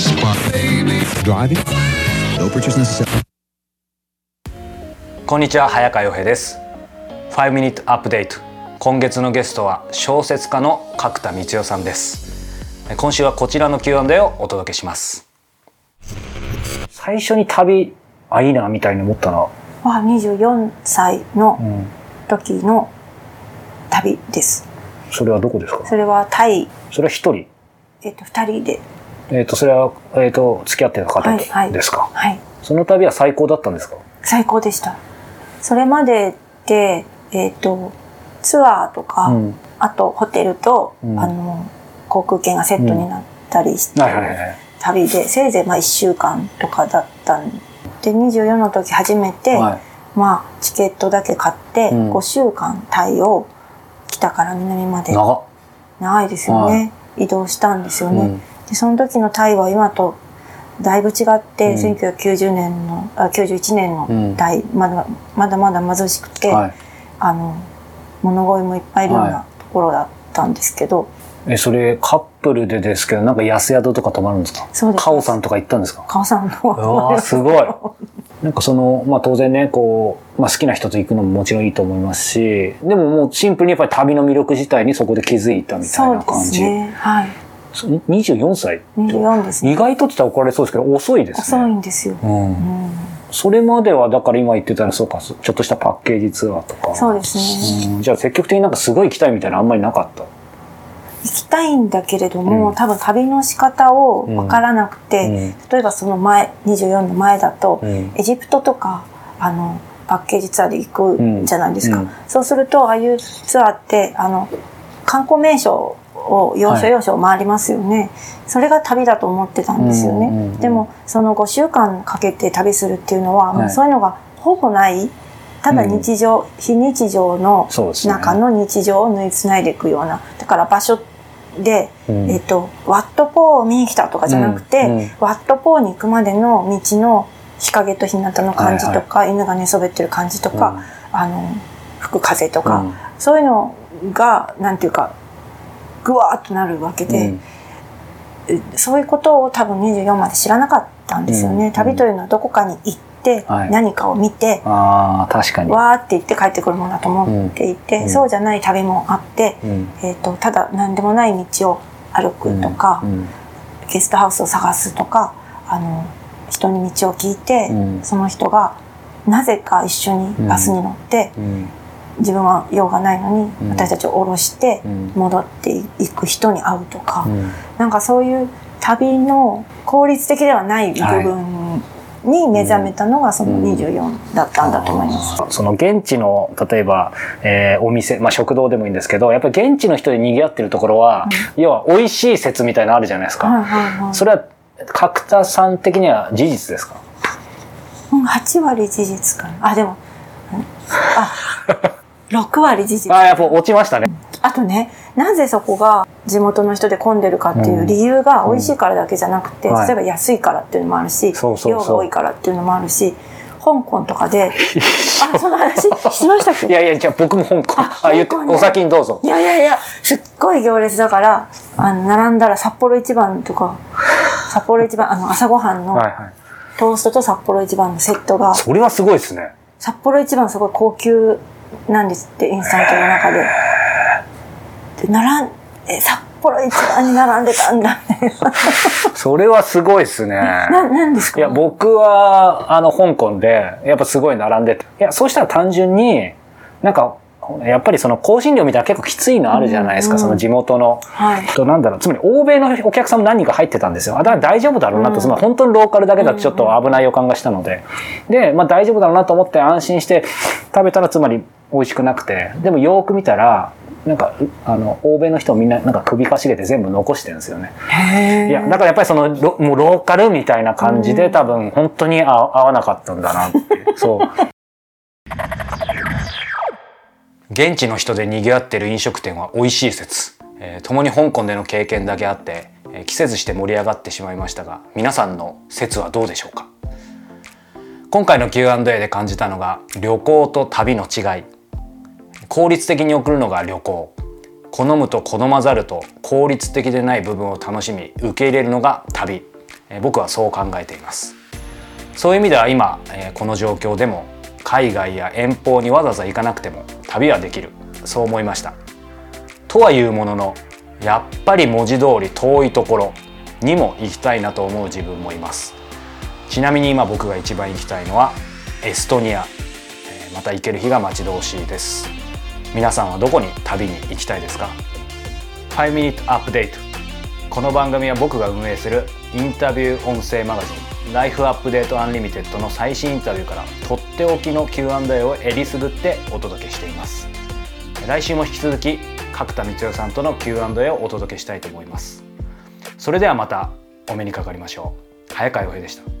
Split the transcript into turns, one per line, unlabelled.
Driving? No purchase necessary.
こんにちは早川洋平です。5ミニットアップデート。今月のゲストは小説家の角田光代さんです。今週はこちらの Q&A をお届けします。最初に旅あいいなみたいに思ったのは、
は24歳の
うん、
時の旅です。
それはどこですか？
それはタイ、
それは一人？
えっ、と、二人で、
えっ、とそれはえっ、と付き合ってた方
はいはい。
ですか、
はい、
その旅は最高だったんですか？
最高でした。それまでで、えっ、と、ツアーとか、
うん。
あとホテルと、
うん。
あの、航空券がセットになったりして、
はいはいはい
旅で、せいぜいまあ1週間とかだったんで、24の時初めて、
はい。
まあ、チケットだけ買って、
うん。
5週間タイを北から南まで。
長
いですよね、移動したんですよね、
うん
でその時のタイは今とだいぶ違って、
うん。
1990年のあ91年
うん。
のタイ、まだまだまだ貧しくて、
はい。
あの物乞いもいっぱいいるよう
は
なところだったんですけど、
えそれカップルでですけどなんか安宿とか泊まるんですか？
そうです。
カオさんとか行ったんですか？
川さんの
す。ごい。なんかその、まあ当然ね、こう、まあ好きな人と行くのももちろんいいと思いますし、でももうシンプルにやっぱり旅の魅力自体にそこで気づいたみたい
そうで
な感じ。
すね。はい。
そ24歳
24ですね。
意外とって言ったら怒られそうですけど、遅いです
遅い
ね。
んですよ、
うん。
うん、
それまでは、だから今言ってたらそうか、ちょっとしたパッケージツアーとか。
そうですね。
うん。じゃあ積極的になんかすごい行きたいみたいなのあんまりなかった？
行きたいんだけれども、
うん。
多分旅の仕方を分からなくて、例えばその前24の前だと、
うん。
エジプトとかあのパッケージツアーで行くじゃないですか、
うん。うん。
そうするとああいうツアーってあの観光名所を要所要所を回りますよね、それが旅だと思ってたんですよね、
うんうんうん
でもその5週間かけて旅するっていうのは、
はい。
もうそういうのがほぼない。ただ日常、非日常の中の日常を縫いつないでいくようなだから場所で、
うん。
えっとワットポーを見に来たとかじゃなくて、
うん。うん。
ワットポーに行くまでの道の日陰と日向の感じとか、犬が寝そべってる感じとか、あの吹く風とか、
うん。
そういうのがなんていうかぐわーっとなるわけで、
うん。
そういうことを多分24まで知らなかったんですよね。
うん。
旅というのはどこかに行って、
はい。
何かを見て、
ああ、確かに。
わーって言って帰ってくるものだと思っていて、
うん。
そうじゃない旅もあって、
うん。
えー、とただ何でもない道を歩くとか、
うん。
ゲストハウスを探すとかあの人に道を聞いて、
うん。
その人がなぜか一緒にバスに乗って、
うん
自分は用がないのに、
うん。
私たちを降ろして
うん。
戻っていく人に会うとか、
うん。
なんかそういう旅の効率的ではない部分に目覚めたのがその24だったんだと思います。
その現地の例えば、えーお店、まあ、食堂でもいいんですけどやっぱり現地の人で賑わってるところは、要は美味しい説みたいなのあるじゃないですか、
はいはいはい。
それは角田さん的には事実ですか？
うん8割事実かな。あ、でも、うん。あ、6割事実。
ああやっぱ落ちましたね。
あとね、なぜそこが地元の人で混んでるかっていう理由が美味しいからだけじゃなくて、
うんはい。
例えば安いからっていうのもあるし、
そうそうそう。
量が多いからっていうのもあるし、香港とかで、あ、その話しましたっけ？
いやいやじゃあ僕も香港。
あ
あ言ってお先にどうぞ。
いやいやいや、すっごい行列だから、あの、並んだら札幌一番とか、札幌一番、あの、朝ごはんの
はいはい。
トーストと札幌一番のセットが、
それはすごいですね。
札幌一番すごい高級なんですって、インスタントの中で。で、並ん、え、札幌一番に並んでたんだね。
それはすごいですね
な、なんですか？
いや、僕は、あの、香港で、やっぱすごい並んでて。いや、そうしたら単純に、なんか、やっぱりその香辛料みたいな結構きついのあるじゃないですか、
うんうん
その地元の。
はい。
となんだろう、つまり欧米のお客さんも何人か入ってたんですよ。あ、だから大丈夫だろうなと、
うん
つまり本当にローカルだけだとちょっと危ない予感がしたので。で、まあ大丈夫だろうなと思って安心して食べたらつまり美味しくなくて。でもよーく見たら、なんか、うあの、欧米の人みんななんか首かしげて全部残してるんですよね。
へ
いや、だからやっぱりその、ロもうローカルみたいな感じで多分本当に合合わなかったんだなって。そう。現地の人で賑わってる飲食店は美味しい説。えー共に香港での経験だけあって、えー季節して盛り上がってしまいましたが、皆さんの説はどうでしょうか？今回の Q&A で感じたのが旅行と旅の違い。効率的に送るのが旅行。好むと好まざると効率的でない部分を楽しみ受け入れるのが旅。え僕はそう考えています。そういう意味では今、えこの状況でも海外や遠方にわざわざ行かなくても旅はできる。そう思いました。とはいうもののやっぱり文字通り遠いところにも行きたいなと思う自分もいます。ちなみに今僕が一番行きたいのはエストニア、また行ける日が待ち遠しいです。皆さんはどこに旅に行きたいですか？5 Minute Update この番組は僕が運営するインタビュー音声マガジン Life Update Unlimited の最新インタビューからとっておきの Q&A をえりすぐってお届けしています。来週も引き続き角田光代さんとの Q&A をお届けしたいと思います。それではまたお目にかかりましょう。早川洋平でした。